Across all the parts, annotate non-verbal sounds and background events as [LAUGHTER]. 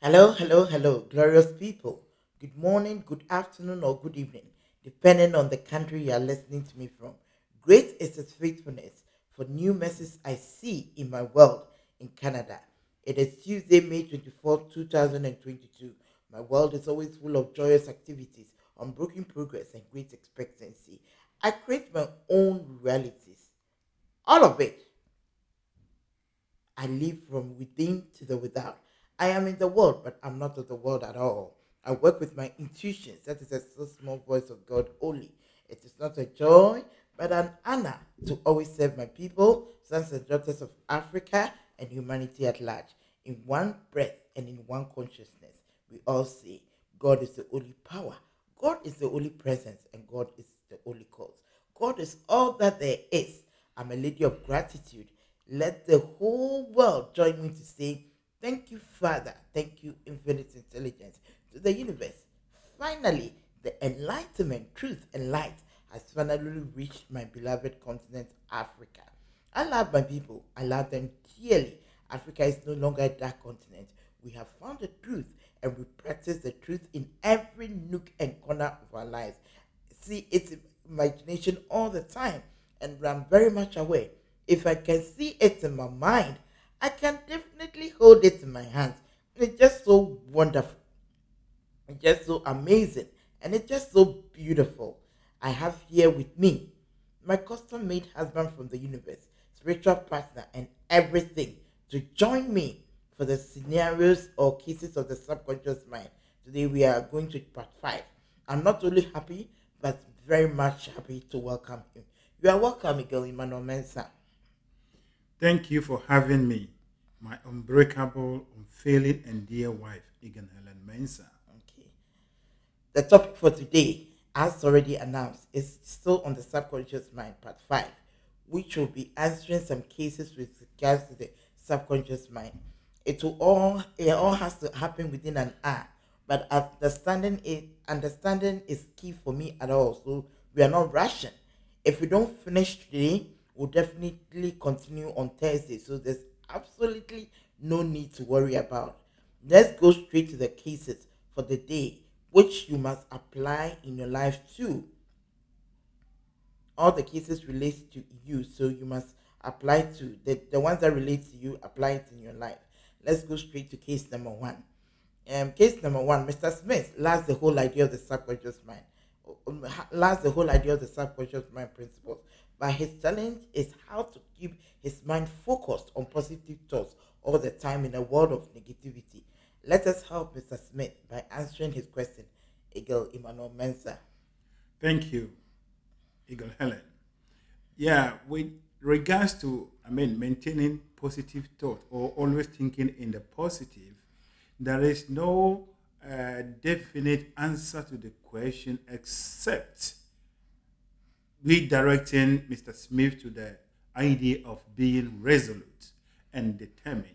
Hello, hello, hello, glorious people. Good morning, good afternoon, or good evening, depending on the country you are listening to me from. Great is His faithfulness for new mercies I see in my world in Canada. It is Tuesday, May 24, 2022. My world is always full of joyous activities, unbroken progress, and great expectancy. I create my own realities. All of it I live from within to the without. I am in the world, but I'm not of the world at all. I work with my intuitions. That is a small voice of God only. It is not a joy, but an honor to always serve my people, sons and daughters of Africa, and humanity at large. In one breath and in one consciousness, we all say, God is the only power, God is the only presence, and God is the only cause. God is all that there is. I'm a lady of gratitude. Let the whole world join me to say, Thank you, Father. Thank you, infinite intelligence, to the universe. Finally, the enlightenment, truth, and light has finally reached my beloved continent, Africa. I love my people. I love them dearly. Africa is no longer a dark continent. We have found the truth and we practice the truth in every nook and corner of our lives. See, it's imagination all the time, and I'm very much aware. If I can see it in my mind, I can definitely hold it in my hands. It's just so wonderful. It's just so amazing. And it's just so beautiful. I have here with me my custom made husband from the universe, spiritual partner, and everything to join me for the scenarios or cases of the subconscious mind. Today we are going to part five. I'm not only happy, but very much happy to welcome him. You are welcome, Miguel Emmanuel Mensah. Thank you for having me, my unbreakable, unfailing, and dear wife, Eagle Helen Mensah. Okay. The topic for today, as already announced, is still on the subconscious mind, part five, which will be answering some cases with regards to the subconscious mind. It will all it all has to happen within an hour, but understanding it understanding is key for me at all. So we are not rushing. If we don't finish today, we'll definitely continue on Thursday. So there's absolutely no need to worry about. Let's go straight to the cases for the day, which you must apply in your life too. All the cases relate to you, so you must apply to the, the ones that relate to you, apply it in your life. Let's go straight to case number one. Um, case number one, Mr. Smith lost the whole idea of the subconscious mind, um, lost the whole idea of the subconscious mind principles. But his challenge is how to keep his mind focused on positive thoughts all the time in a world of negativity. Let us help Mr. Smith by answering his question. Eagle Emmanuel Mensah. Thank you, Eagle Helen. Yeah, with regards to, I mean, maintaining positive thought or always thinking in the positive, there is no uh, definite answer to the question except redirecting Mr. Smith to the idea of being resolute and determined.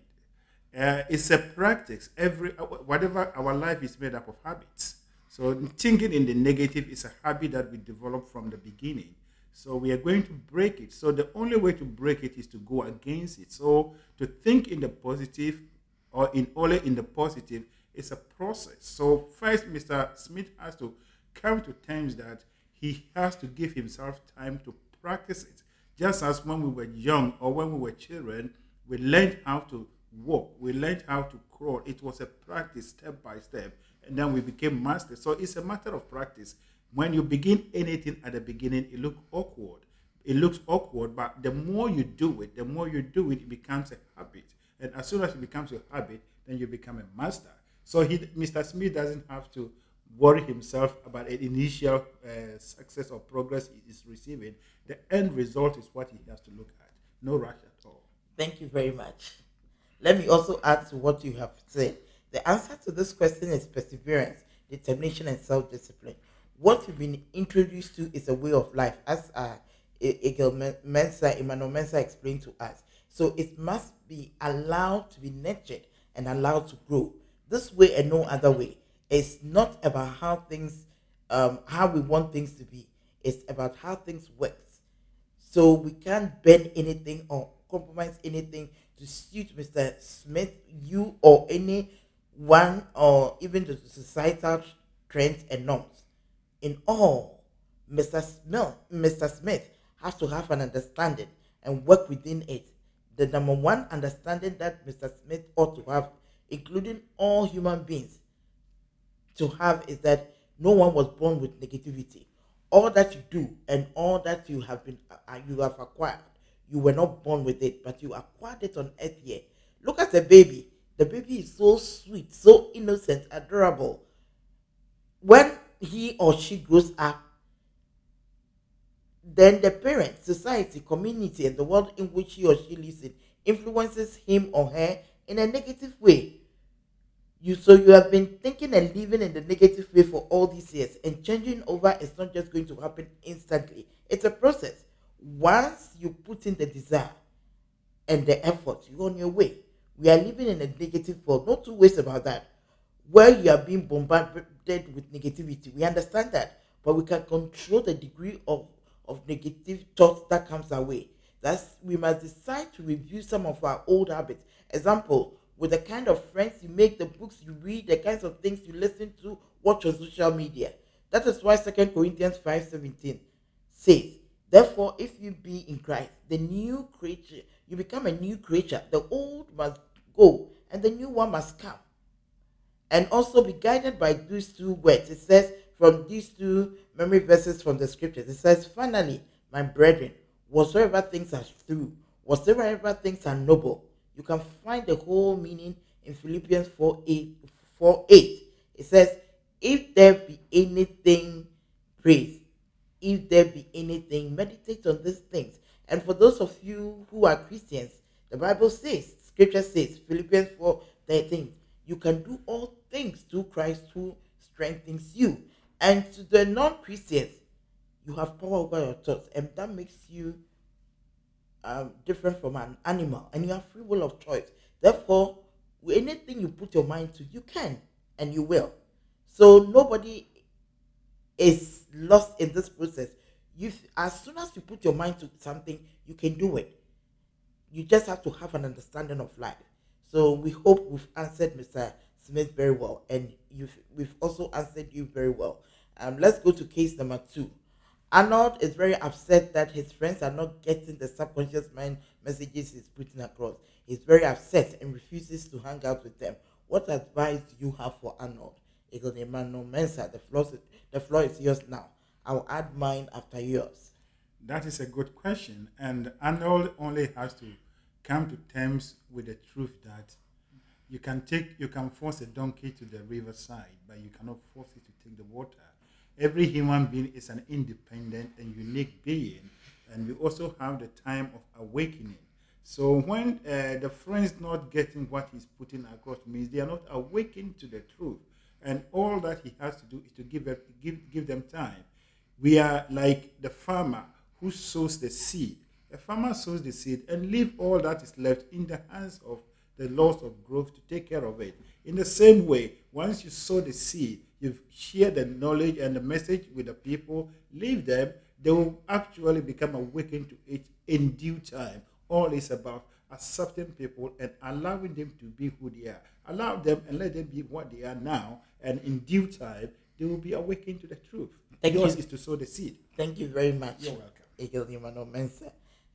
Uh, it's a practice. Every whatever our life is made up of habits. So thinking in the negative is a habit that we develop from the beginning. So we are going to break it. So the only way to break it is to go against it. So to think in the positive or in only in the positive is a process. So first, Mr. Smith has to come to terms that he has to give himself time to practice it. Just as when we were young or when we were children, we learned how to walk, we learned how to crawl. It was a practice step by step, and then we became masters. So it's a matter of practice. When you begin anything at the beginning, it looks awkward. It looks awkward, but the more you do it, the more you do it, it becomes a habit. And as soon as it becomes a habit, then you become a master. So he, Mr. Smith doesn't have to worry himself about an initial uh, success or progress he is receiving. The end result is what he has to look at. No rush at all. Thank you very much. Let me also add to what you have said. The answer to this question is perseverance, determination, and self discipline. What we've been introduced to is a way of life, as uh, Eagle Mensah, Emmanuel Mensah explained to us. So it must be allowed to be nurtured and allowed to grow. This way and no other way. It's not about how things, um, how we want things to be. It's about how things work. So we can't bend anything or compromise anything to suit Mr. Smith, you, or any one or even the societal trends and norms. In all, Mr. Smith, Mr. Smith has to have an understanding and work within it. The number one understanding that Mr. Smith ought to have, including all human beings, to have is that no one was born with negativity. All that you do and all that you have been uh, you have acquired, you were not born with it, but you acquired it on earth here. Look at the baby. The baby is so sweet, so innocent, adorable. When he or she grows up, then the parent, society, community, and the world in which he or she lives in influences him or her in a negative way. You so you have been thinking and living in the negative way for all these years, and changing over is not just going to happen instantly. It's a process. Once you put in the desire and the effort, you're on your way. We are living in a negative world. No two ways about that. Where you are being bombarded with negativity, we understand that, but we can control the degree of of negative thoughts that comes our way. That's we must decide to review some of our old habits. Example, with the kind of friends you make, the books you read, the kinds of things you listen to, watch on social media. That is why 2 Corinthians 5:17 says, Therefore, if you be in Christ, the new creature, you become a new creature. The old must go, and the new one must come. And also be guided by these two words. It says, from these two memory verses from the scriptures. It says, Finally, my brethren, whatsoever things are true, whatsoever things are noble, you can find the whole meaning in Philippians 4 8. 4, 8. It says, If there be anything praise, if there be anything, meditate on these things. And for those of you who are Christians, the Bible says, Scripture says, Philippians 4 13, you can do all things through Christ who strengthens you. And to the non Christians, you have power over your thoughts, and that makes you um, different from an animal, and you have free will of choice. Therefore, anything you put your mind to, you can and you will. So nobody is lost in this process. You, as soon as you put your mind to something, you can do it. You just have to have an understanding of life. So we hope we've answered Mr. Smith very well, and you've, we've also answered you very well. Um, let's go to case number two. Arnold is very upset that his friends are not getting the subconscious mind messages he's putting across. He's very upset and refuses to hang out with them. What advice do you have for Arnold? Eagle Emmanuel Mensah, the floor, is, the floor is yours now. I'll add mine after yours. That is a good question. And Arnold only has to come to terms with the truth that you can take you can force a donkey to the riverside, but you cannot force it to take the water every human being is an independent and unique being, and we also have the time of awakening. So when uh, the friends not getting what he's putting across means they are not awakened to the truth, and all that he has to do is to give give give them time. We are like the farmer who sows the seed. The farmer sows the seed and leave all that is left in the hands of the laws of growth to take care of it. In the same way, once you sow the seed, you share the knowledge and the message with the people, leave them, they will actually become awakened to it in due time. All is about accepting people and allowing them to be who they are. Allow them and let them be what they are now, and in due time, they will be awakened to the truth. Thank Yours you. is to sow the seed. Thank you very much. You're welcome.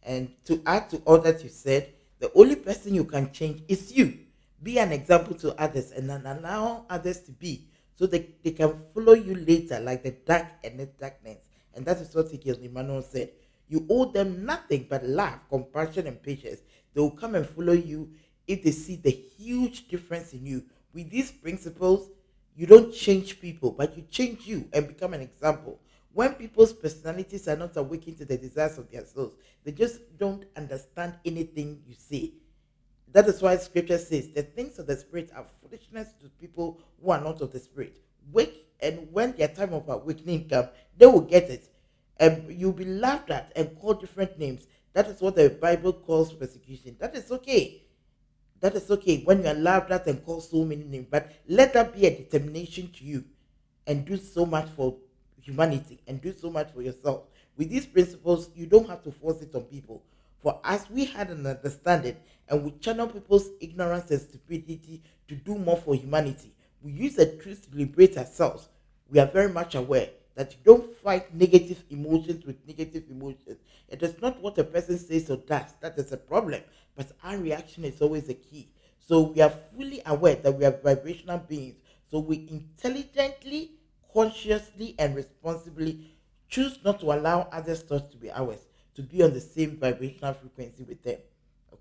And to add to all that you said, the only person you can change is you. Be an example to others and then allow others to be so they, they can follow you later like the dark and the darkness. And that is what Eagle Emmanuel said. You owe them nothing but love, compassion, and patience. They will come and follow you if they see the huge difference in you. With these principles, you don't change people, but you change you and become an example. When people's personalities are not awakened to the desires of their souls, they just don't understand anything you say. That is why scripture says the things of the spirit are foolishness to people who are not of the spirit. Wake and when their time of awakening comes, they will get it. And you'll be laughed at and called different names. That is what the Bible calls persecution. That is okay. That is okay when you are laughed at and called so many names. But let that be a determination to you and do so much for humanity and do so much for yourself. With these principles, you don't have to force it on people. For as we had an understanding and we channel people's ignorance and stupidity to do more for humanity. We use the truth to liberate ourselves. We are very much aware that you don't fight negative emotions with negative emotions. It is not what a person says or does that is a problem, but our reaction is always the key. So we are fully aware that we are vibrational beings. So we intelligently, consciously, and responsibly choose not to allow others' thoughts to be ours, to be on the same vibrational frequency with them.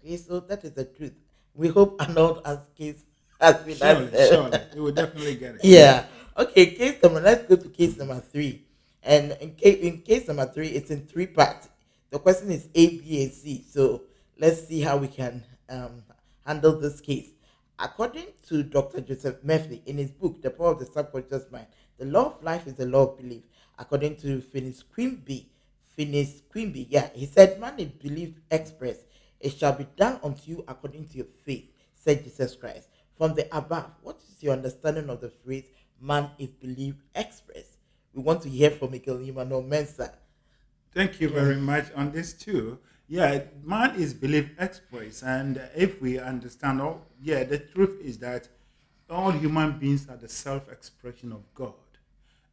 Okay, so that is the truth. We hope Arnold's case has been Surely, answered. surely. You will definitely get it. Yeah. Okay, case number, let's go to case number three. And in case, in case number three, it's in three parts. The question is A, B, and C. So let's see how we can um, handle this case. According to Dr. Joseph Murphy in his book, The Power of the Subconscious Mind, the law of life is the law of belief. According to Phineas Quimby, Phineas Quimby, yeah, he said, Man is belief express. It shall be done unto you according to your faith, said Jesus Christ. From the above, what is your understanding of the phrase man is believed express? We want to hear from Michael Emmanuel Mensah. Thank you very much on this too. Yeah, man is believed express, and if we understand all, yeah, the truth is that all human beings are the self-expression of God,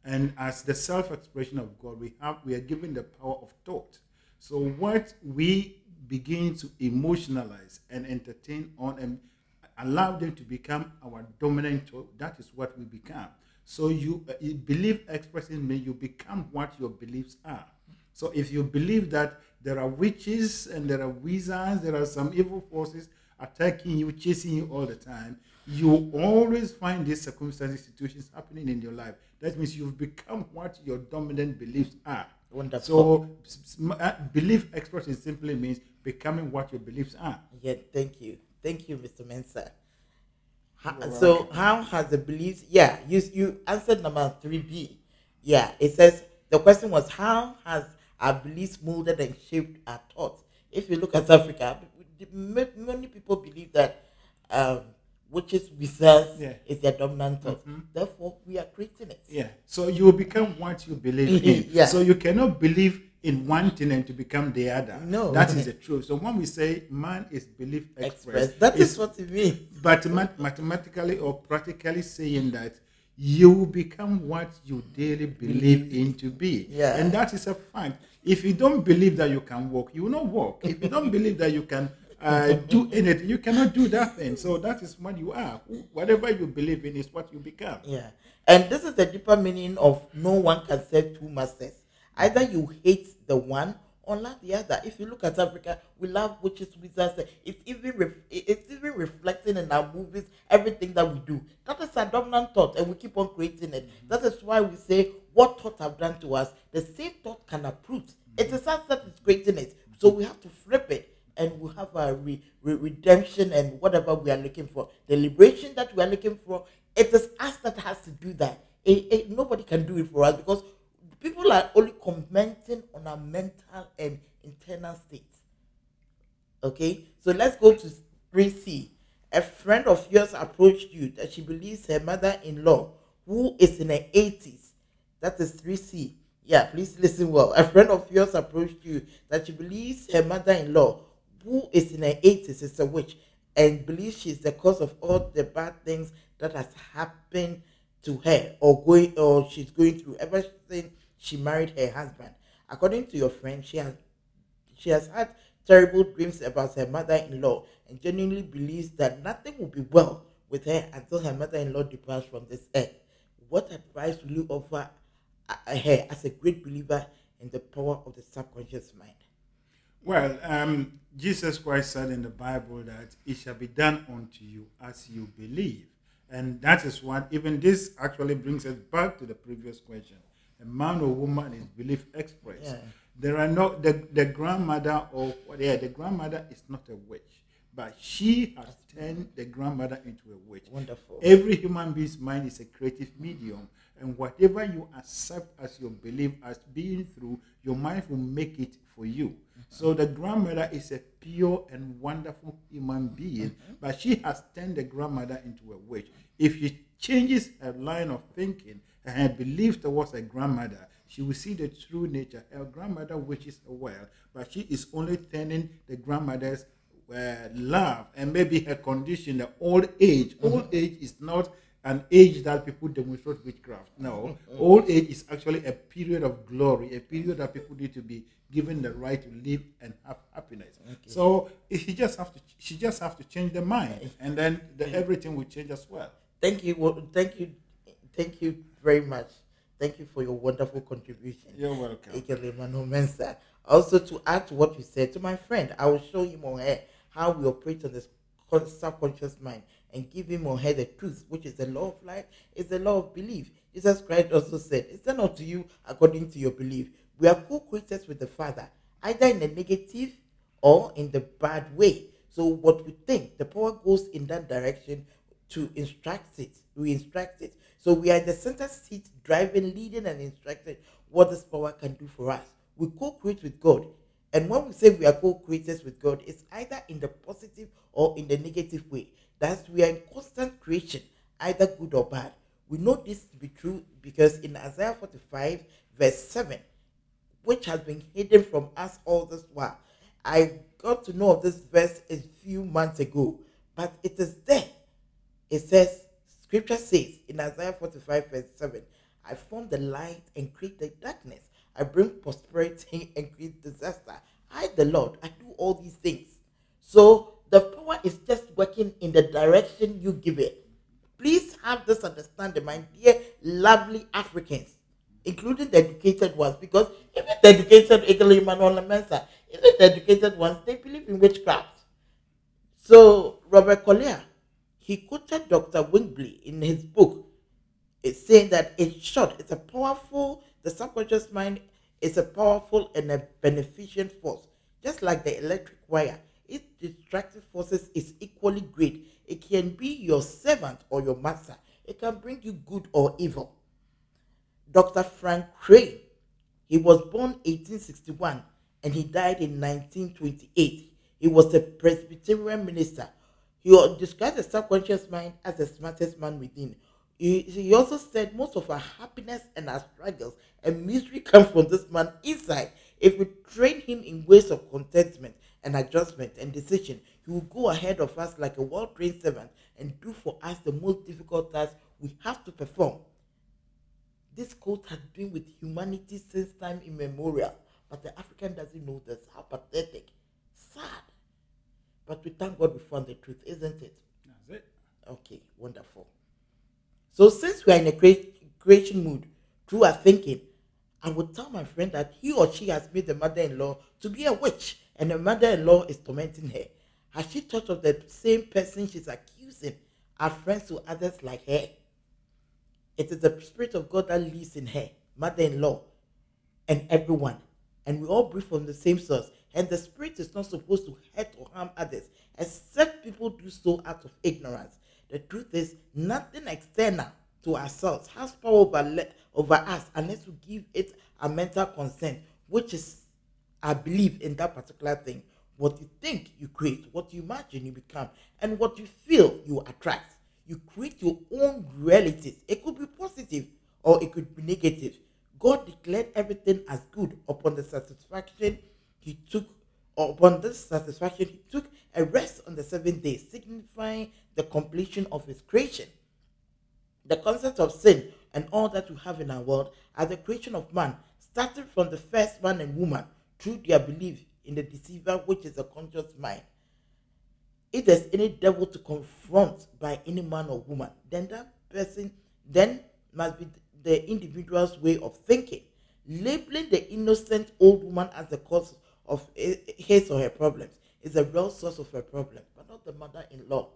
and as the self-expression of God, we have we are given the power of thought. So what we begin to emotionalize and entertain on and allow them to become our dominant that is what we become. So you, uh, you believe expressing means you become what your beliefs are. So if you believe that there are witches and there are wizards, there are some evil forces attacking you, chasing you all the time, you always find these circumstances, situations happening in your life. That means you've become what your dominant beliefs are. Wonderful. So s- s- m- uh, belief expression simply means becoming what your beliefs are. Yeah, thank you. Thank you, Mr. Mensah. Ha- You're so how has the beliefs yeah, you you answered number three B. Yeah, it says the question was how has our beliefs molded and shaped our thoughts? If you look at Africa, many people believe that um witches wizards Yeah. is their dominant thought. Mhm. Therefore we are creating it. Yeah. So you will become what you believe in. [LAUGHS] Yeah. So you cannot believe in one thing and to become the other. No. That is the truth. So when we say man is belief Express. express, That is what it means. but math- mathematically or practically saying that you become what you daily believe in to be. Yeah. And that is a fact. If you don't believe that you can walk, you will not walk. If you don't believe that you can uh, do anything, you cannot do that thing. So that is what you are. Whatever you believe in is what you become. Yeah. And this is the deeper meaning of no one can serve two masters. Either you hate the one or love the other. If you look at Africa, we love witches, wizards. It's even ref- it's even reflecting in our movies, everything that we do. That is our dominant thought, and we keep on creating it. Mm-hmm. That is why we say, "What thought have done to us, the same thought can uproot." Mm-hmm. It is us that is creating it, so we have to flip it and we have a re- re- redemption and whatever we are looking for, the liberation that we are looking for. It is us that has to do that. It- it- nobody can do it for us because people are only commenting on our mental and internal state. Okay, so let's go to 3C. A friend of yours approached you that she believes her mother in law, who is in her 80s, that is 3C. Yeah, please listen well. A friend of yours approached you that she believes her mother in law, who is in her 80s, is a witch and believes she's the cause of all the bad things that has happened to her or going or she's going through ever since she married her husband. According to your friend, she has she has had terrible dreams about her mother-in-law and genuinely believes that nothing will be well with her until her mother-in-law departs from this earth. What advice will you offer uh, her as a great believer in the power of the subconscious mind? Well, um, Jesus Christ said in the Bible that it shall be done unto you as you believe. And that is what, even this actually brings us back to the previous question. A man or woman is belief express. Yeah. There are no, the, the grandmother or, yeah, the grandmother is not a witch, but she has turned the grandmother into a witch. Wonderful. Every human being's mind is a creative medium, and whatever you accept as your belief as being through, your mind will make it for you. Mm-hmm. So the grandmother is a pure and wonderful human being, mm-hmm. but she has turned the grandmother into a witch. If she changes her line of thinking and her belief towards her grandmother, she will see the true nature. Her grandmother wishes her well, but she is only turning the grandmother's uh, love and maybe her condition, the old age. Mm-hmm. Old age is not an age that people demonstrate witchcraft. No, mm-hmm. old age is actually a period of glory, a period that people need to be given the right to live and have happiness. So eh, she just have to, she just have to change the mind, and then the, mm. everything will change as well. Thank you. Well, thank you. Thank you very much. Thank you for your wonderful contribution. You're welcome. Mensah. Also, to add to what you said, to my friend, I will show him on how we operate on this subconscious mind and give him on here the truth, which is the law of life, is the law of belief. Jesus Christ also said, It's that not to you according to your belief? We are co creators with the Father, either in the negative or in the bad way. So, what we think, the power goes in that direction to instruct it. We instruct it. So we are in the center seat, driving, leading, and instructing what this power can do for us. We co-create with God. And when we say we are co-creators with God, it's either in the positive or in the negative way. That's we are in constant creation, either good or bad. We know this to be true because in Isaiah 45, verse 7, which has been hidden from us all this while. I got to know of this verse a few months ago, but it is there. It says, Scripture says in Isaiah 45, verse 7, I form the light and create the darkness. I bring prosperity [LAUGHS] and create disaster. I, the Lord, I do all these things. So the power is just working in the direction you give it. Please have this understanding, my dear, lovely Africans, including the educated ones, because even the educated Eagle Emmanuel Mensah, even the educated ones, they believe in witchcraft. So Robert Collier, he quoted Dr. Wingley in his book. It's saying that in short, it's a powerful, the subconscious mind is a powerful and a beneficent force. Just like the electric wire, its destructive forces is equally great. It can be your servant or your master. It can bring you good or evil. Dr. Frank Crane, he was born 1861 and he died in 1928. He was a Presbyterian minister. He described the subconscious mind as the smartest man within. He, he also said most of our happiness and our struggles and misery come from this man inside. If we train him in ways of contentment and adjustment and decision, he will go ahead of us like a well trained servant and do for us the most difficult tasks we have to perform. This quote has been with humanity since time immemorial, but the African doesn't know this. How pathetic. Sad. But we thank God we found the truth, isn't it? That's it. Okay, wonderful. So since we are in a crea- creation mood through our thinking, I would tell my friend that he or she has made the mother-in-law to be a witch, and the mother-in-law is tormenting her. Has she thought of the same person she's accusing are friends to others like her? It is the spirit of God that lives in her, mother-in-law, and everyone, and we all breathe from the same source. And the spirit is not supposed to hurt or harm others, except people do so out of ignorance. The truth is, nothing external to ourselves has power over, over us unless we give it a mental consent, which is our belief in that particular thing. What you think, you create. What you imagine, you become. And what you feel, you attract. You create your own realities. It could be positive or it could be negative. God declared everything as good upon the satisfaction he took upon this satisfaction he took a rest on the seventh day signifying the completion of his creation. The concept of sin and all that we have in our world are the creation of man starting from the first man and woman through their belief in the deceiver which is the conscious mind. If there's any devil to confront by any man or woman. Then that person then must be the individual's way of thinking labeling the innocent old woman as the cause of his or her problems is the real source of her problem, but not the mother-in-law.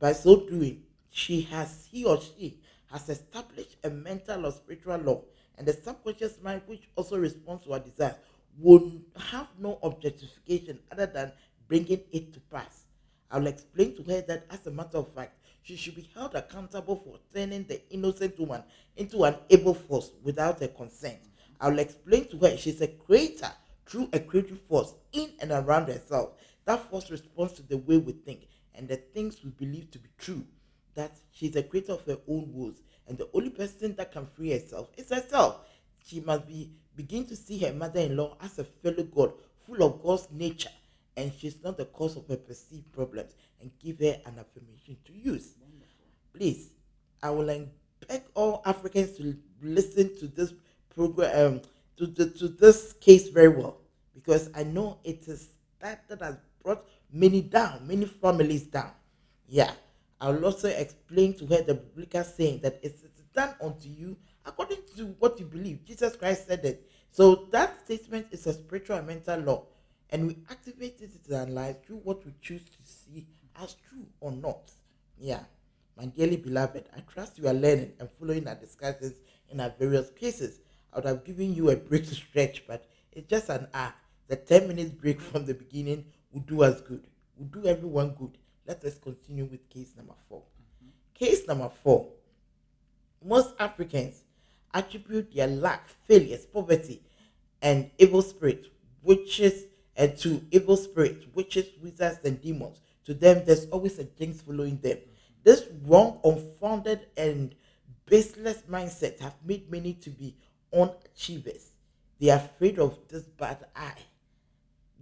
By so doing, she has he or she has established a mental or spiritual law, and the subconscious mind, which also responds to our desires, will have no objectification other than bringing it to pass. I'll explain to her that, as a matter of fact, she should be held accountable for turning the innocent woman into an able force without her consent. I'll explain to her she's a creator through a creative force in and around herself. That force responds to the way we think and the things we believe to be true. That she's a creator of her own woes, and the only person that can free herself is herself. She must be begin to see her mother-in-law as a fellow God, full of God's nature, and she's not the cause of her perceived problems and give her an affirmation to use. Please, I will beg all Africans to listen to this program, um, to, the, to this case very well, because I know it is that that has brought many down, many families down. Yeah, I will also explain to her the biblical saying that it is done unto you according to what you believe. Jesus Christ said it. So that statement is a spiritual and mental law, and we activate it in our lives through what we choose to see as true or not. Yeah, my dearly beloved, I trust you are learning and following our discussions in our various cases. I would have given you a break to stretch, but it's just an hour. The 10 minutes break from the beginning will do us good, will do everyone good. Let us continue with case number 4 mm-hmm. Case number four. Most Africans attribute their lack, failures, poverty, and evil spirit, witches, and to evil spirits, witches, wizards, and demons. To them, there's always a jinx following them. This wrong, unfounded, and baseless mindset have made many to be unachievers. They are afraid of this bad eye.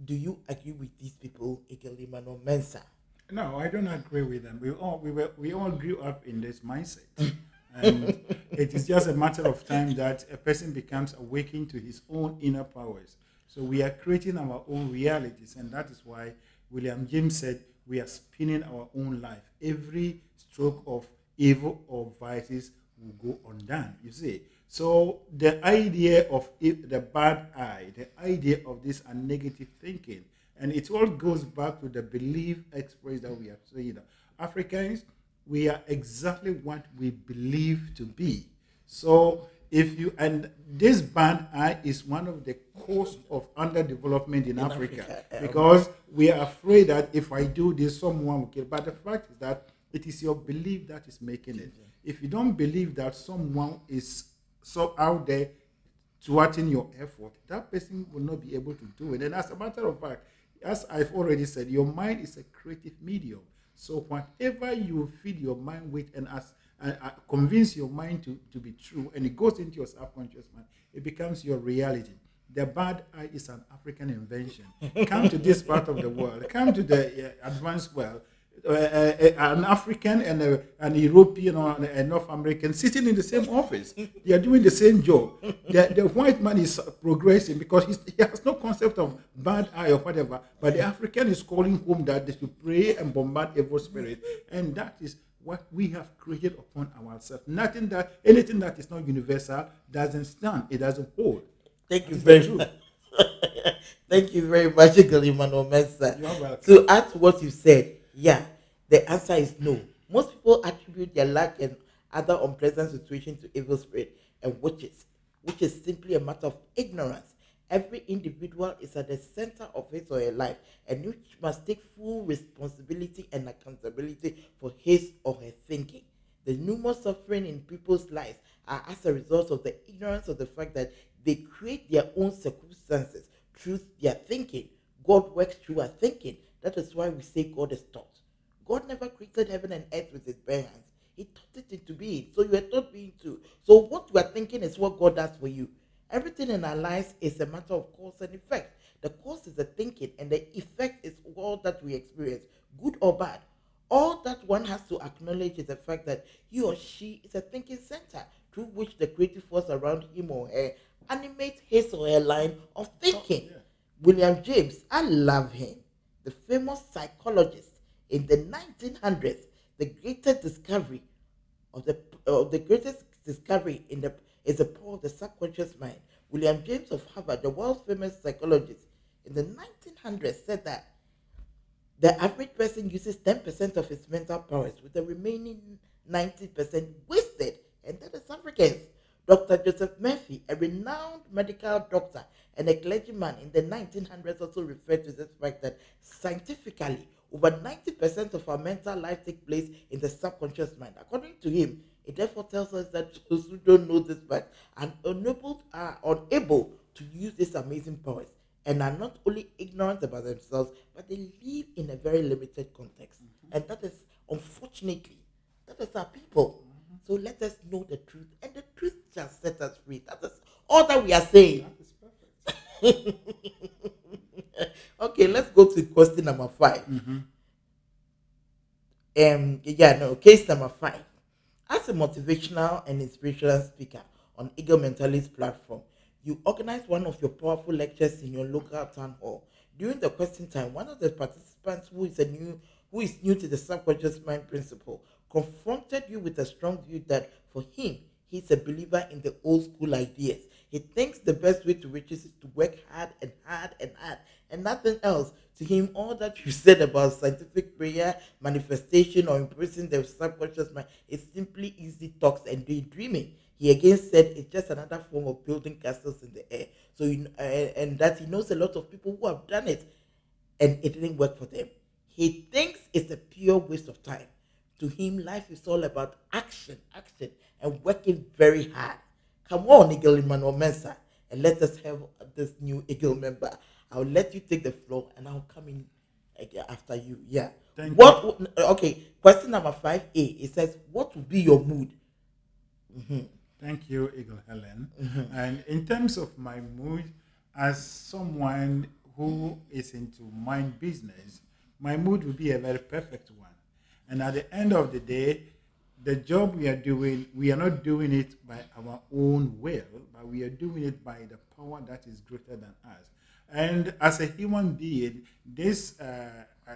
Do you agree with these people, Eagle Emmanuel Mensah? No, I don't agree with them. We all we were we all grew up in this mindset. [LAUGHS] and it is just a matter of time that a person becomes awakened to his own inner powers. So we are creating our own realities, and that is why William James said we are spinning our own life. Every stroke of evil or vices will go undone. You see. So the idea of it, the bad eye, the idea of this and negative thinking, and it all goes back to the belief express that we are saying. Africans we are exactly what we believe to be. So if you and this bad eye is one of the cause of underdevelopment in, in Africa, Africa, um, because we are afraid that if I do this, someone will kill. But the fact is that it is your belief that is making it. If you don't believe that someone is so out there thwarting your effort, that person will not be able to do it. And as a matter of fact, as I've already said, your mind is a creative medium. So whatever you feed your mind with and as uh, uh, convince your mind to, to be true and it goes into your subconscious mind, it becomes your reality. The bad eye is an African invention. come to this part of the world, come to the uh, advanced world, an African and a, an European or a North American sitting in the same office. They are doing the same job. The, the white man is progressing because he has no concept of bad eye or whatever. But the African is calling home that they should pray and bombard evil spirit. And that is what we have created upon ourselves. Nothing that anything that is not universal doesn't stand. It doesn't hold. Thank you very much. [LAUGHS] Thank you very much, Eagle Emmanuel Mensah. To add to what you said, yeah, the answer is no. Most people attribute their lack and other unpleasant situations to evil spirit and witches, which is simply a matter of ignorance. Every individual is at the center of his or her life and each must take full responsibility and accountability for his or her thinking. The numerous suffering in people's lives are as a result of the ignorance of the fact that they create their own circumstances through their thinking. God works through our thinking. That is why we say God is taught. God never created heaven and earth with his bare hands. He taught it into being. So you are taught being too. So what you are thinking is what God does for you. Everything in our lives is a matter of cause and effect. The cause is the thinking, and the effect is all that we experience, good or bad. All that one has to acknowledge is the fact that he or she is a thinking center through which the creative force around him or her animates his or her line of thinking. Oh, yeah. William James, I love him, the famous psychologist in the 1900s, the greatest discovery of the uh, the greatest discovery in the is the power of the subconscious mind. William James of Harvard, the world famous psychologist, in the 1900s said that the average person uses 10% of his mental powers, with the remaining 90% wasted, and that is Africans. Dr. Joseph Murphy, a renowned medical doctor and a clergyman in the 1900s, also referred to this fact that scientifically over 90% of our mental life take place in the subconscious mind. According to him, it therefore tells us that those who don't know this fact are unable, are unable to use these amazing powers and are not only ignorant about themselves, but they live in a very limited context. Mm-hmm. And that is, unfortunately, that is our people. So let us know the truth, and the truth shall set us free. That is all that we are saying. That is [LAUGHS] perfect. Okay, let's go to question number 5 Mm-hmm. Um, yeah, no, case number five. As a motivational and inspirational speaker on Eagle Mentality platform, you organize one of your powerful lectures in your local town hall. During the question time, one of the participants who is a new who is new to the subconscious mind principle confronted you with a strong view that for him, he's a believer in the old school ideas. He thinks the best way to riches is to work hard and hard and hard and nothing else. To him, all that you said about scientific prayer, manifestation, or embracing the subconscious mind is simply easy talks and daydreaming. He again said it's just another form of building castles in the air. So, you, uh, and that he knows a lot of people who have done it and it didn't work for them. He thinks it's a pure waste of time. To him, life is all about action, action, and working very hard. Come on, Eagle Emmanuel Mensah, and let us have this new Eagle member. I'll let you take the floor, and I'll come in after you. Yeah. Thank what? Okay. Question number five A. It says, "What will be your mood?" Mm-hmm. Thank you, Eagle Helen. Mm-hmm. And in terms of my mood, as someone who is into mind business, my mood will be a very perfect one. And at the end of the day, the job we are doing, we are not doing it by our own will, but we are doing it by the power that is greater than us. And as a human being, this uh, uh,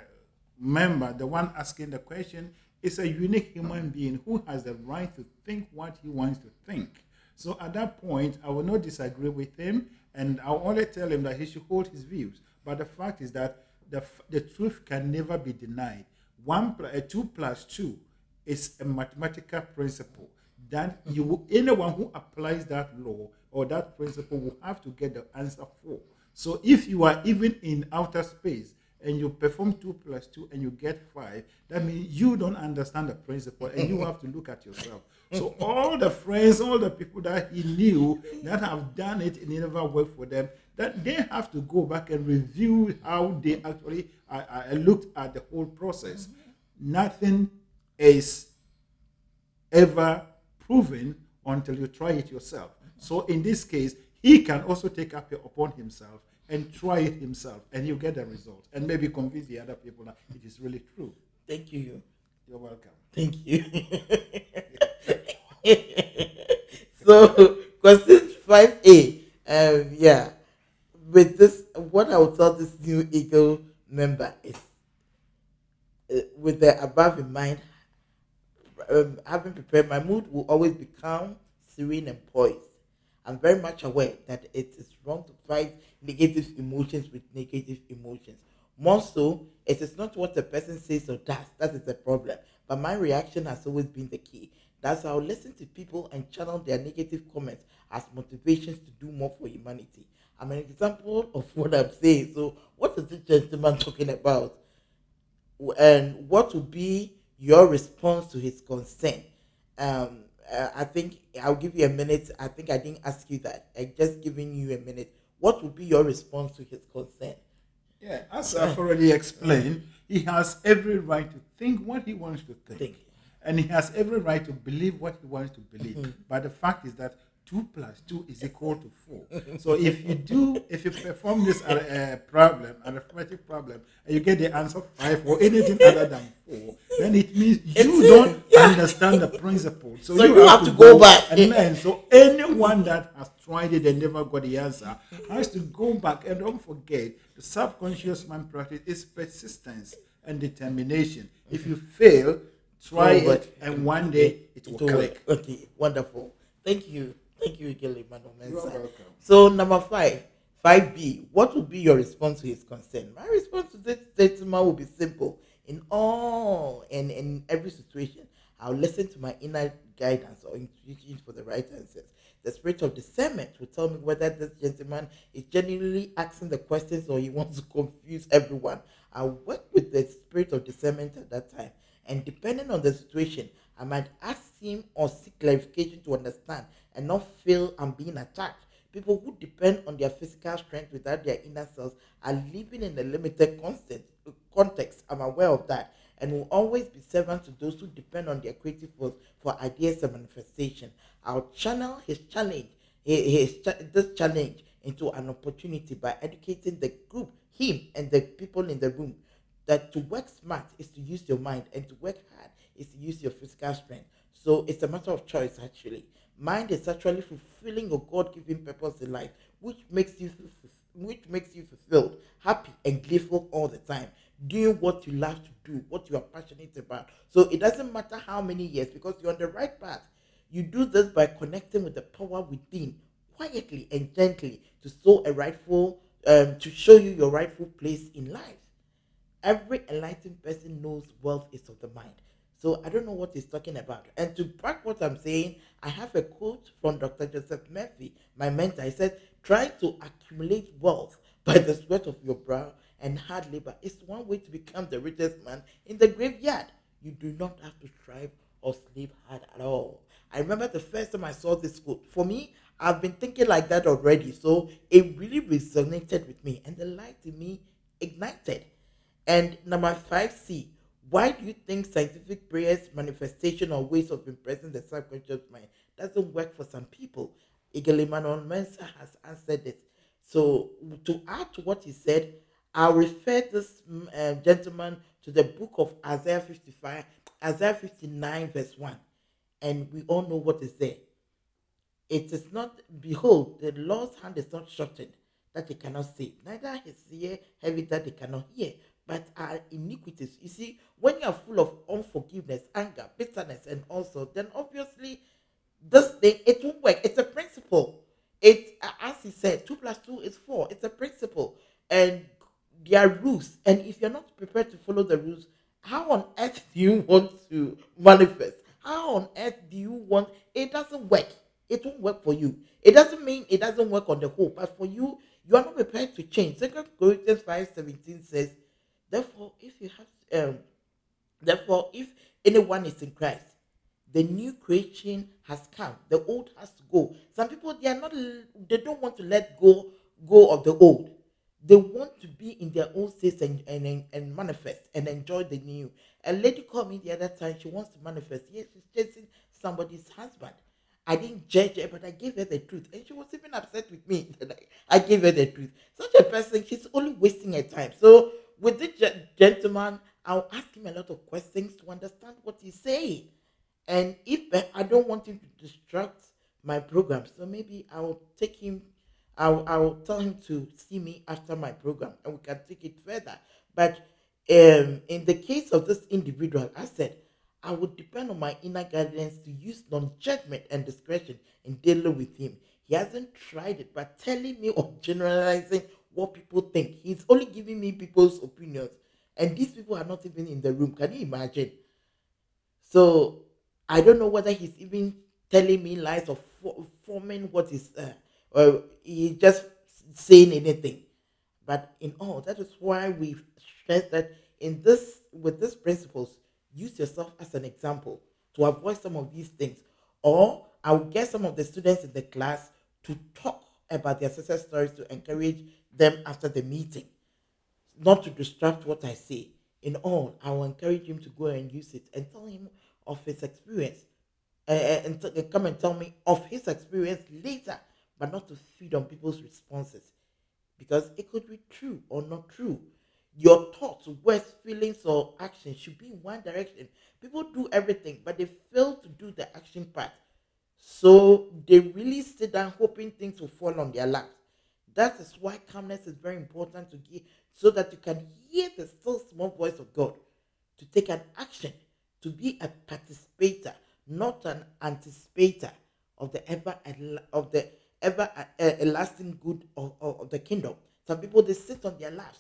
member, the one asking the question, is a unique human being who has the right to think what he wants to think. So at that point, I will not disagree with him, and I'll only tell him that he should hold his views. But the fact is that the, the truth can never be denied. One, pl- uh, two plus two is a mathematical principle that you anyone who applies that law or that principle will have to get the answer for. So if you are even in outer space and you perform two plus two and you get five, that means you don't understand the principle and you have to look at yourself. So all the friends, all the people that he knew that have done it it never worked for them, that they have to go back and review how they actually uh, uh, looked at the whole process. Nothing is ever proven until you try it yourself. So in this case, he can also take up it upon himself and try it himself, and you get the result, and maybe convince the other people that it is really true. Thank you. You're welcome. Thank you. [LAUGHS] so, question 5A. Um, yeah. With this, what I would tell this new Eagle member is uh, with the above in mind, um, having prepared, my mood will always be calm, serene, and poised. I'm very much aware that it is wrong to fight negative emotions with negative emotions. More so, it is not what the person says or does that is the problem, but my reaction has always been the key. That's how I listen to people and channel their negative comments as motivations to do more for humanity. I'm an example of what I'm saying. So, what is this gentleman talking about? and what would be your response to his concern? Um, I think I'll give you a minute. I think I didn't ask you that. I'm just giving you a minute. What would be your response to his concern? Yeah, as I've already explained, he has every right to think what he wants to think. Think. And he has every right to believe what he wants to believe. But the fact is that 2 plus 2 is equal to 4. So if you do, if you perform this uh, problem, arithmetic problem, and you get the answer 5 or anything other than 4, then it means you It's- don't yeah. understand the principle. So, So you have to go back. And learn. So anyone that has tried it and never got the answer has to go back and don't forget the subconscious mind practice is persistence and determination. If you fail, try Oh, it, and one day it will click. Okay, wonderful. Thank you. Thank you, Igele welcome. So, number five, 5B, what would be your response to his concern? My response to this gentleman will be simple. In all and in every situation, I'll listen to my inner guidance or intuition for the right answers. The spirit of discernment will tell me whether this gentleman is genuinely asking the questions or he wants to confuse everyone. I'll work with the spirit of discernment at that time. And depending on the situation, I might ask him or seek clarification to understand and not feel I'm being attacked. People who depend on their physical strength without their inner selves are living in a limited context. I'm aware of that. And will always be servant to those who depend on their creative force for ideas and manifestation. I'll channel his challenge, his, his this challenge into an opportunity by educating the group him and the people in the room that to work smart is to use your mind and to work hard is to use your physical strength. So it's a matter of choice actually. Mind is actually fulfilling your God-given purpose in life, which makes you which makes you fulfilled, happy, and grateful all the time. Doing what you love to do, what you are passionate about. So it doesn't matter how many years, because you're on the right path. You do this by connecting with the power within, quietly and gently, to show a rightful, um, to show you your rightful place in life. Every enlightened person knows wealth is of the mind. So I don't know what he's talking about. And to back what I'm saying, I have a quote from Dr. Joseph Murphy, my mentor. He said, Try to accumulate wealth by the sweat of your brow and hard labor is one way to become the richest man in the graveyard. You do not have to strive or sleep hard at all. I remember the first time I saw this quote. For me, I've been thinking like that already, so it really resonated with me, and the light in me ignited. And number five C, why do you think scientific prayers, manifestation, or ways of impressing the subconscious mind doesn't work for some people? Eagle Emmanuel Mensah has answered this. So, to add to what he said, I'll refer this uh, gentleman to the book of Isaiah 55, Isaiah 59, verse 1. And we all know what is there. It is not, behold, the Lord's hand is not shortened that he cannot save, neither his ear heavy that he cannot hear but are iniquities. You see, when you are full of unforgiveness, anger, bitterness, and also, then obviously this thing it won't work. It's a principle. It's uh, as he said, two plus two is four. It's a principle, and there are rules. And if you're not prepared to follow the rules, how on earth do you [LAUGHS] want to manifest? How on earth do you want? It doesn't work. It won't work for you. It doesn't mean it doesn't work on the whole, but for you, you are not prepared to change. Second Corinthians five seventeen says Therefore, if you have, um, therefore, if anyone is in Christ, the new creation has come. The old has to go. Some people they are not. They don't want to let go go of the old. They want to be in their own state and, and, and manifest and enjoy the new. A lady called me the other time. She wants to manifest. Yes, she's chasing somebody's husband. I didn't judge her, but I gave her the truth. And she was even upset with me [LAUGHS] that I, I gave her the truth. Such a person, she's only wasting her time. So with this gentleman, I'll ask him a lot of questions to understand what he's saying. And if I don't want him to distract my program, so maybe I'll take him, I'll, I'll tell him to see me after my program and we can take it further. But um, in the case of this individual, I said, I would depend on my inner guidance to use non judgment and discretion in dealing with him. He hasn't tried it, but telling me or generalizing what people think. He's only giving me people's opinions. And these people are not even in the room. Can you imagine? So I don't know whether he's even telling me lies or forming what is, uh, or he's just saying anything. But in all, that is why we stress that in this, with these principles, use yourself as an example to avoid some of these things. Or I will get some of the students in the class to talk about their success stories to encourage them after the meeting, not to distract what I say. In all, I will encourage him to go and use it and tell him of his experience uh, and t- come and tell me of his experience later, but not to feed on people's responses because it could be true or not true. Your thoughts, words, feelings, or actions should be in one direction. People do everything, but they fail to do the action part. So they really sit down hoping things will fall on their laps. That is why calmness is very important to give so that you can hear the still small voice of God to take an action, to be a participator, not an anticipator of the ever of the ever uh, lasting good of, of, of the kingdom. Some people they sit on their laps,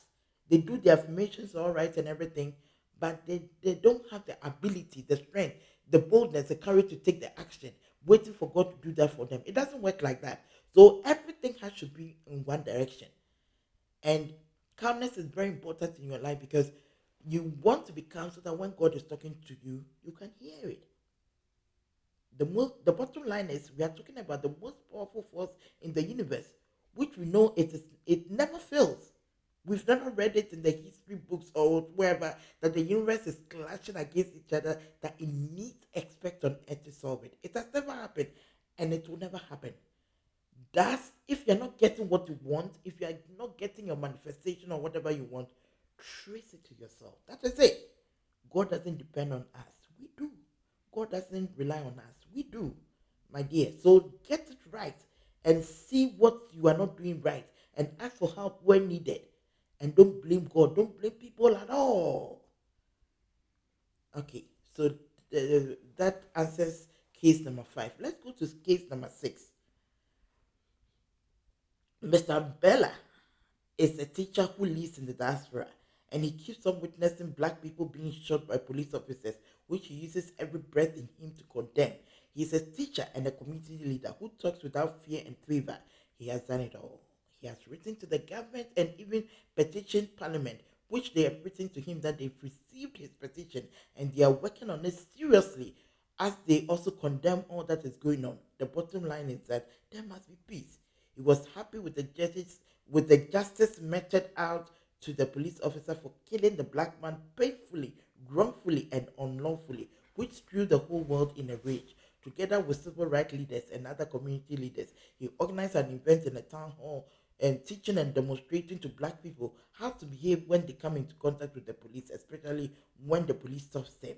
they do their affirmations all right and everything, but they, they don't have the ability, the strength, the boldness, the courage to take the action, waiting for God to do that for them. It doesn't work like that. So everything has to be in one direction. And calmness is very important in your life because you want to be calm so that when God is talking to you, you can hear it. The most the bottom line is we are talking about the most powerful force in the universe, which we know it is it never fails. We've never read it in the history books or wherever that the universe is clashing against each other, that it needs expect on earth to solve it. It has never happened and it will never happen. That's if you're not getting what you want, if you're not getting your manifestation or whatever you want, trace it to yourself. That is it. God doesn't depend on us. We do. God doesn't rely on us. We do, my dear. So get it right and see what you are not doing right and ask for help when needed. And don't blame God. Don't blame people at all. Okay, so uh, that answers case number five. Let's go to case number six. Mr. Bella is a teacher who lives in the diaspora and he keeps on witnessing black people being shot by police officers, which he uses every breath in him to condemn. He is a teacher and a community leader who talks without fear and favor. He has done it all. He has written to the government and even petitioned parliament, which they have written to him that they've received his petition and they are working on it seriously as they also condemn all that is going on. The bottom line is that there must be peace. He was happy with the justice with the justice meted out to the police officer for killing the black man painfully, wrongfully, and unlawfully, which threw the whole world in a rage. Together with civil rights leaders and other community leaders, he organized an event in a town hall and teaching and demonstrating to black people how to behave when they come into contact with the police, especially when the police stops them.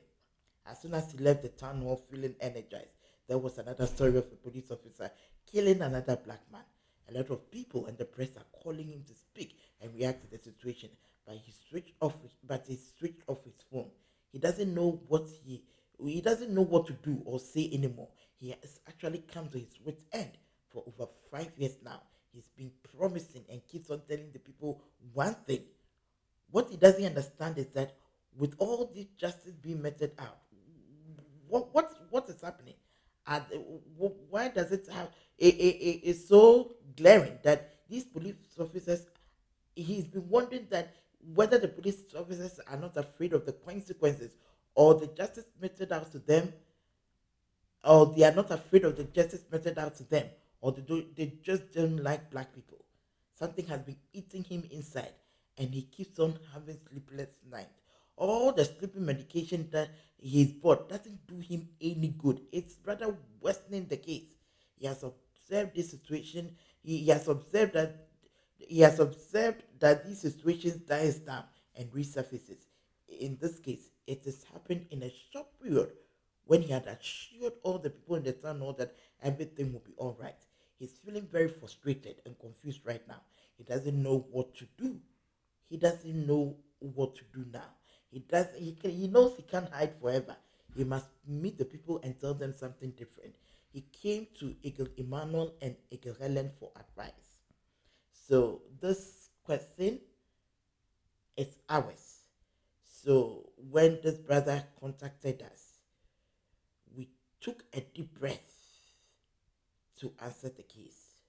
As soon as he left the town hall feeling energized, there was another story of a police officer killing another black man. A lot of people and the press are calling him to speak and react to the situation, but he switched off. But he switched off his phone. He doesn't know what he he doesn't know what to do or say anymore. He has actually come to his wit's end for over five years now. He's been promising and keeps on telling the people one thing. What he doesn't understand is that with all this justice being meted out, what what what is happening? And why does it have it, it, it, it's so glaring that these police officers he's been wondering that whether the police officers are not afraid of the consequences or the justice meted out to them or they are not afraid of the justice meted out to them or they, do, they just don't like black people. Something has been eating him inside and he keeps on having sleepless nights. All the sleeping medication that he's bought doesn't do him any good. It's rather worsening the case. He has observed this situation he has observed that he has observed that these situations dies down and resurfaces. In this case, it has happened in a short period when he had assured all the people in the town hall that everything will be all right. He's feeling very frustrated and confused right now. He doesn't know what to do. He doesn't know what to do now. He does. He can, He knows he can't hide forever. He must meet the people and tell them something different. He came to Emmanuel and Helen for advice. So this question is ours. So when this brother contacted us, we took a deep breath to answer the case.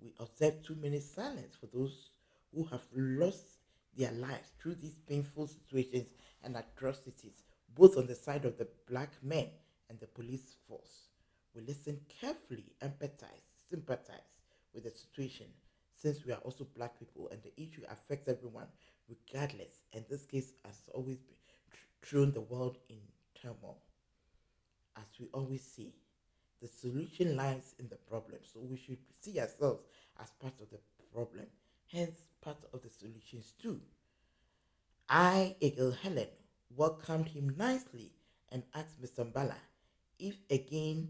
We observed two minutes silence for those who have lost their lives through these painful situations and atrocities, both on the side of the black men and the police force. We listen carefully, empathize, sympathize with the situation since we are also black people and the issue affects everyone regardless. And this case has always been thrown the world in turmoil. As we always say, the solution lies in the problem. So we should see ourselves as part of the problem, hence part of the solutions too. I, Eagle Helen, welcomed him nicely and asked Mr. Mbala if again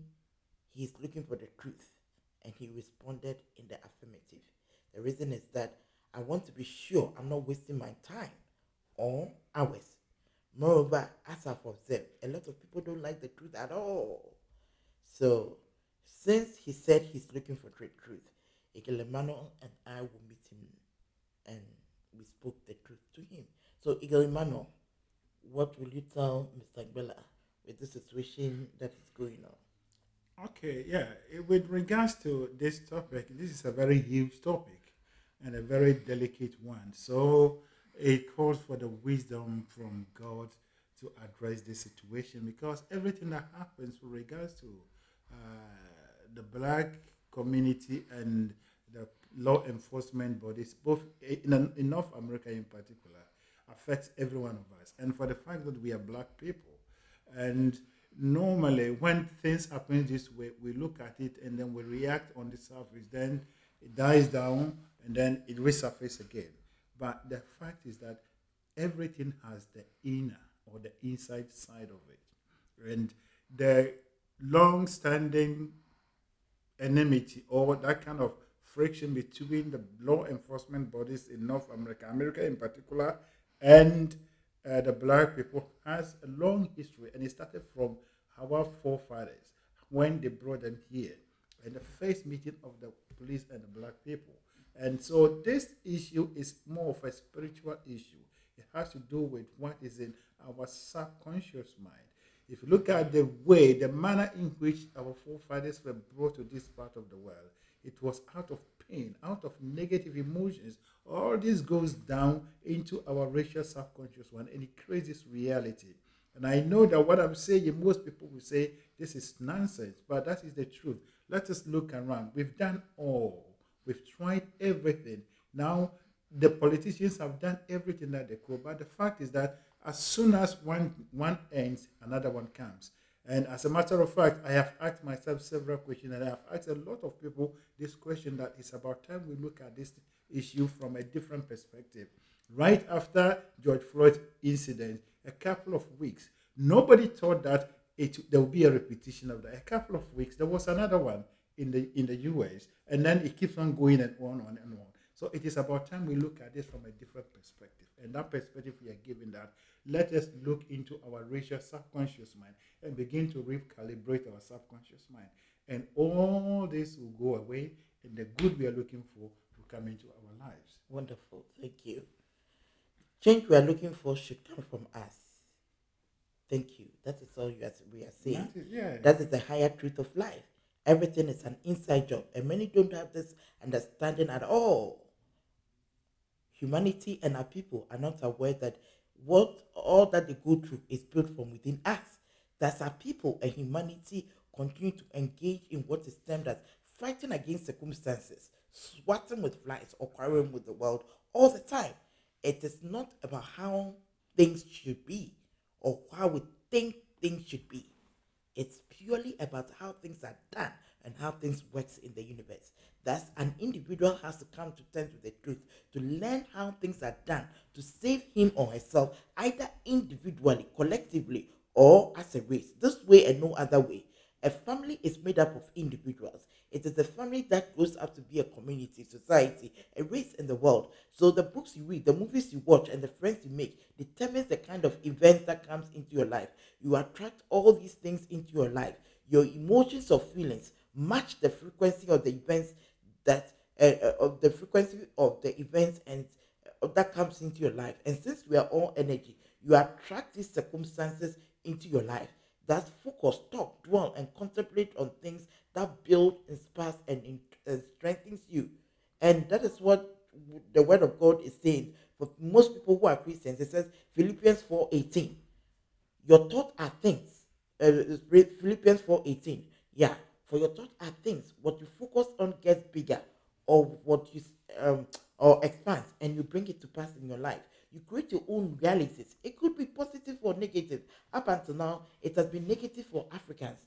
he is looking for the truth, and he responded in the affirmative. The reason is that I want to be sure I'm not wasting my time or hours. Moreover, as I've observed, a lot of people don't like the truth at all. So, since he said he's looking for great truth, Emmanuel and I will meet him and we spoke the truth to him. So, Emmanuel, what will you tell Mr. Bella with the situation that is going on? Okay, yeah. With regards to this topic, this is a very huge topic and a very delicate one. So it calls for the wisdom from God to address this situation because everything that happens with regards to uh, the black community and the law enforcement bodies, both in, in North America in particular, affects every one of us. And for the fact that we are black people, and normally when things happen this way, we look at it and then we react on the surface. Then it dies down and then it resurfaces again. But the fact is that everything has the inner or the inside side of it. And the long standing enmity or that kind of friction between the law enforcement bodies in North America, America in particular, and uh, the black people has a long history. And it started from our forefathers when they brought them here and the first meeting of the police and the black people. And so this issue is more of a spiritual issue. It has to do with what is in our subconscious mind. If you look at the way, the manner in which our forefathers were brought to this part of the world, it was out of pain, out of negative emotions. All this goes down into our racial subconscious one and it creates this reality. And I know that what I'm saying, most people will say this is nonsense, but that is the truth. Let us look around. We've done all, we've tried everything. Now, the politicians have done everything that they could, but the fact is that as soon as one, one ends, another one comes. And as a matter of fact, I have asked myself several questions, and I have asked a lot of people this question that it's about time we look at this issue from a different perspective. Right after George Floyd incident, a couple of weeks, nobody thought that it there will be a repetition of that. A couple of weeks, there was another one in the in the US, and then it keeps on going and and on and on. So it is about time we look at this from a different perspective. And that perspective we are given that let us look into our racial subconscious mind and begin to recalibrate our subconscious mind. And all this will go away, and the good we are looking for will come into our lives. Wonderful. Thank you. Change we are looking for should come from us. Thank you. That is all you are, we are saying. That is, yeah. That is the higher truth of life. Everything is an inside job, and many don't have this understanding at all. Humanity and our people are not aware that what all that they go through is built from within us. That's our people and humanity continue to engage in what is termed as fighting against circumstances, swatting with flies, or quarreling with the world all the time. It is not about how things should be or how we think things should be. It's purely about how things are done and how things works in the universe. Thus, an individual has to come to terms with the truth, to learn how things are done, to save him or herself, either individually, collectively, or as a race. This way and no other way. A family is made up of individuals. It is a family that grows up to be a community, society, a race in the world. So the books you read, the movies you watch, and the friends you make determines the kind of events that comes into your life. You attract all these things into your life. Your emotions or feelings match the frequency of the events that uh, uh, of the frequency of the events and uh, that comes into your life. And since we are all energy, you attract these circumstances into your life. That focus, talk, dwell, and contemplate on things that build, inspires, and, in, strengthens you. And that is what the word of God is saying. For most people who are Christians, it says Philippians 4:18. Your thoughts are things. Uh, Philippians 4:18. Yeah, for your thoughts are things. What you focus on gets bigger, or what you um or expands, and you bring it to pass in your life. You create your own realities. It could be positive or negative. Up until now, it has been negative for Africans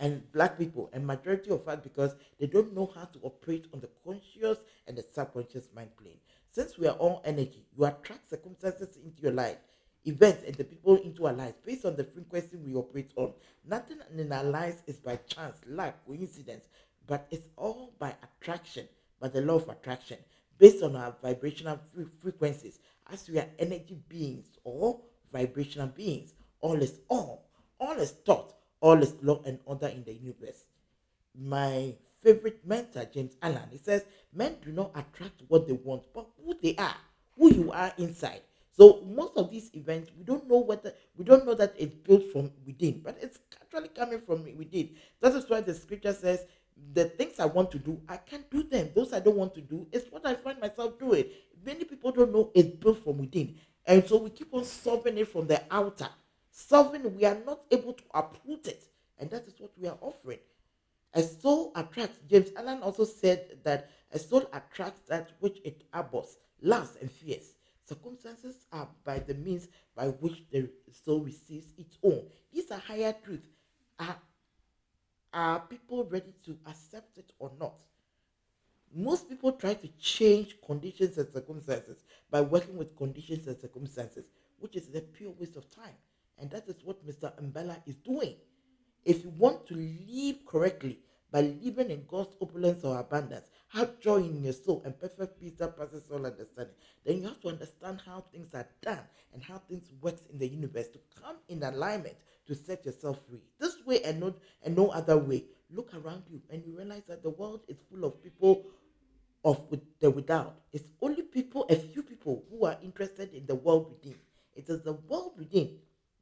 and black people and majority of us because they don't know how to operate on the conscious and the subconscious mind plane since we are all energy you attract circumstances into your life events and the people into our lives based on the frequency we operate on nothing in our lives is by chance luck coincidence but it's all by attraction by the law of attraction based on our vibrational fre- frequencies as we are energy beings or vibrational beings all is all all is thought all is law and order in the universe. My favorite mentor, James Allen, he says, Men do not attract what they want, but who they are, who you are inside. So most of these events, we don't know whether we don't know that it's built from within, but it's actually coming from within. That is why the scripture says, "The things I want to do, I can't do them. Those I don't want to do, is what I find myself doing." Many people don't know it's built from within, and so we keep on solving it from the outer solving, we are not able to uproot it. And that is what we are offering. A soul attracts, James Allen also said that a soul attracts that which it abhors, loves, and fears. Circumstances are by the means by which the soul receives its own. These are higher truths. Are, are people ready to accept it or not? Most people try to change conditions and circumstances by working with conditions and circumstances, which is a pure waste of time. And that is what Mr. Mbella is doing. If you want to live correctly by living in God's opulence or abundance, have joy in your soul and perfect peace that passes all understanding, then you have to understand how things are done and how things works in the universe to come in alignment to set yourself free. This way and not and no other way. Look around you and you realize that the world is full of people of the without. It's only people, a few people who are interested in the world within. It is the world within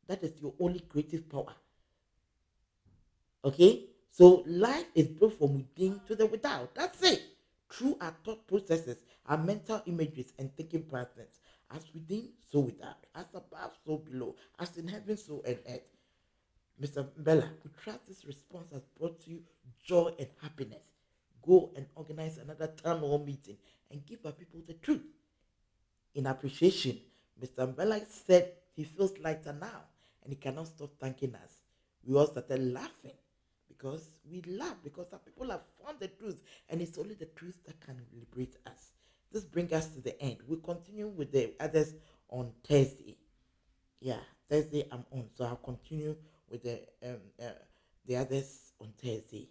that is your only creative power. Okay? So life is built from within to the without. That's it. Through our thought processes, our mental images and thinking patterns. As within, so without. As above, so below. As in heaven, so on earth. Mr. Bella, we trust this response has brought you joy and happiness. Go and organize another town hall meeting and give our people the truth. In appreciation, Mr. Bella said he feels lighter now and he cannot stop thanking us. We all started laughing because we laugh because our people have found the truth and it's only the truth that can liberate us. This brings us to the end. We continue with the others on Thursday. Yeah, Thursday I'm on, so I'll continue with the um uh, the others on Thursday.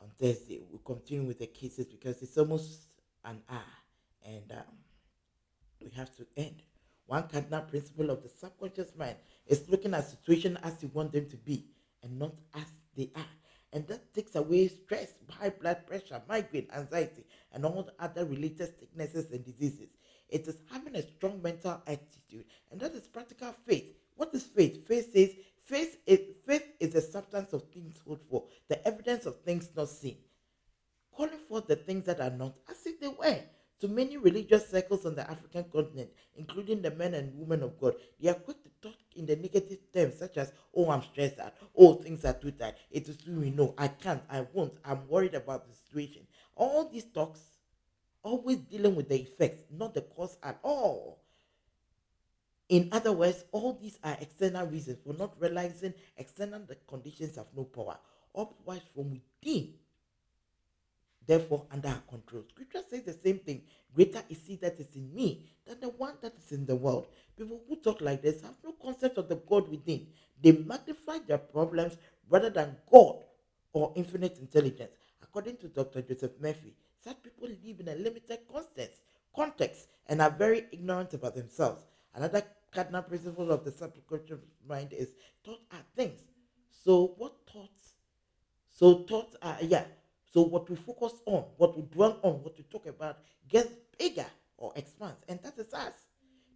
On Thursday, we'll continue with the cases because it's almost an hour and um, we have to end. One cardinal principle of the subconscious mind is looking at situation as you want them to be and not as they are. And that takes away stress, high blood pressure, migraine, anxiety, and all the other related sicknesses and diseases. It is having a strong mental attitude, and that is practical faith. What is faith? Faith says faith is, faith is the substance of things hoped for, the evidence of things not seen. Calling forth the things that are not as if they were. To many religious circles on the African continent, including the men and women of God, they are quick to talk in the negative terms, such as, oh, I'm stressed out, oh, things are too tight, it is too, we know, I can't, I won't, I'm worried about the situation. All these talks always dealing with the effects, not the cause at all. In other words, all these are external reasons for not realizing external the conditions have no power. Otherwise, from within, therefore under our control. Scripture says the same thing. Greater is he that is in me than the one that is in the world. People who talk like this have no concept of the God within. They magnify their problems rather than God or infinite intelligence. According to Dr. Joseph Murphy, such people live in a limited context, context and are very ignorant about themselves. Another cardinal principle of the subconscious mind is thoughts are things. So what thoughts? So thoughts are yeah so what we focus on, what we dwell on, what we talk about gets bigger or expands. And that is us.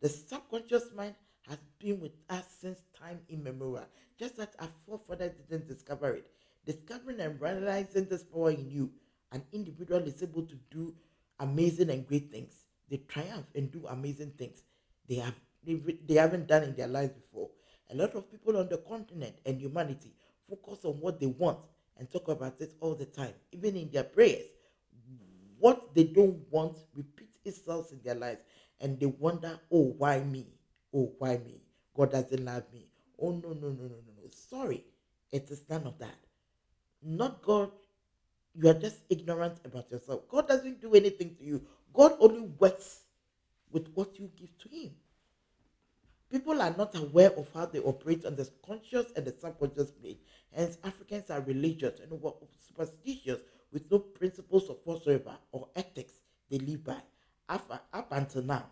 The subconscious mind has been with us since time immemorial. Just that our forefathers didn't discover it. Discovering and realizing this power in you, an individual is able to do amazing and great things. They triumph and do amazing things they have they, they haven't done in their lives before. A lot of people on the continent and humanity focus on what they want and talk about it all the time, even in their prayers. What they don't want repeats itself in their lives, and they wonder, oh, why me? Oh, why me? God doesn't love me. Oh, no, no, no, no, no, no. Sorry, it is none of that. Not God. You are just ignorant about yourself. God doesn't do anything to you. God only works with what you give to Him. People are not aware of how they operate on the conscious and the subconscious plane. Hence, Africans are religious and superstitious with no principles of whatsoever or ethics they live by. Up, until now,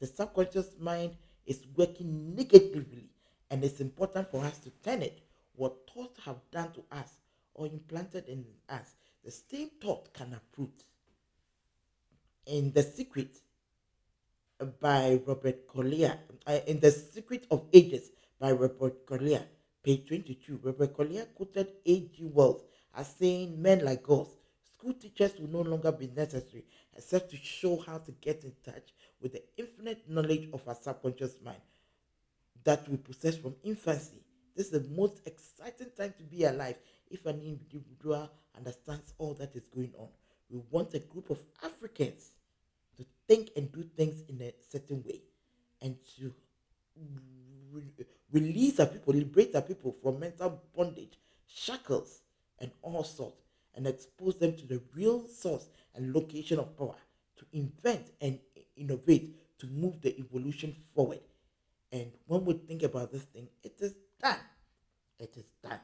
the subconscious mind is working negatively, and it's important for us to turn it. What thoughts have done to us or implanted in us, the same thought can uproot. In The Secret by Robert Collier, uh, in The Secret of Ages by Robert Collier, page 22, Robert Collier quoted A.G. Wells as saying, Men like us, school teachers will no longer be necessary except to show how to get in touch with the infinite knowledge of our subconscious mind that we possess from infancy. This is the most exciting time to be alive if an individual understands all that is going on. We want a group of Africans think and do things in a certain way and to re- release our people, liberate our people from mental bondage, shackles, and all sorts, and expose them to the real source and location of power to invent and innovate to move the evolution forward. And when we think about this thing, it is done. It is done.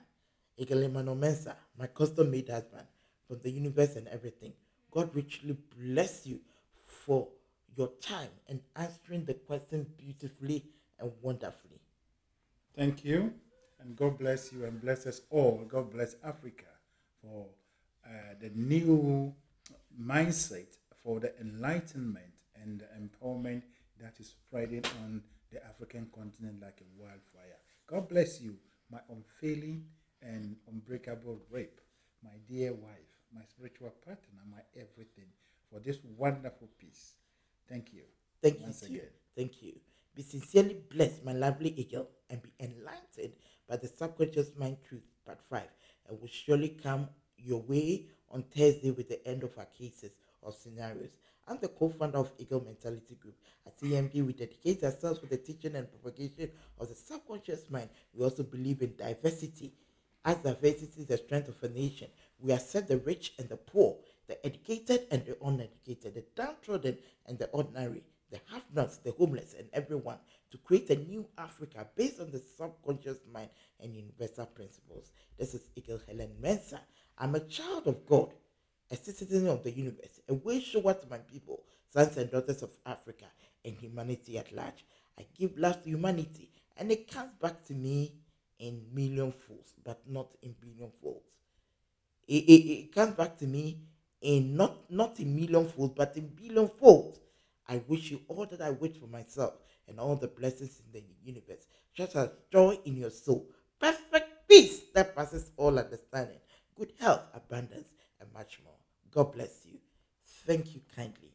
Eagle Emmanuel Mensah, my custom made husband from the universe and everything. God richly bless you for your time and answering the questions beautifully and wonderfully. Thank you. And God bless you and bless us all. God bless Africa for uh, the new mindset, for the enlightenment and the empowerment that is spreading on the African continent like a wildfire. God bless you, my unfailing and unbreakable rape, my dear wife, my spiritual partner, my everything, for this wonderful peace. Thank you. Thank Once you. again. Thank you. Be sincerely blessed, my lovely eagle, and be enlightened by the subconscious mind truth, part 5, and will surely come your way on Thursday with the end of our cases or scenarios. I'm the co-founder of Eagle Mentality Group. At EMG, we dedicate ourselves to the teaching and propagation of the subconscious mind. We also believe in diversity. As diversity is the strength of a nation, we accept the rich and the poor, the educated and the uneducated, the downtrodden and the ordinary, the have-nots, the homeless, and everyone to create a new Africa based on the subconscious mind and universal principles. This is Eagle Helen Mensah. I'm a child of God, a citizen of the universe, a way shower to my people, sons and daughters of Africa, and humanity at large. I give love to humanity, and it comes back to me in million folds, but not in billion folds. It, it, it comes back to me in not not in million folds, but in billion folds. I wish you all that I wish for myself and all the blessings in the universe, such as joy in your soul, perfect peace that passes all understanding, good health, abundance, and much more. God bless you. Thank you kindly.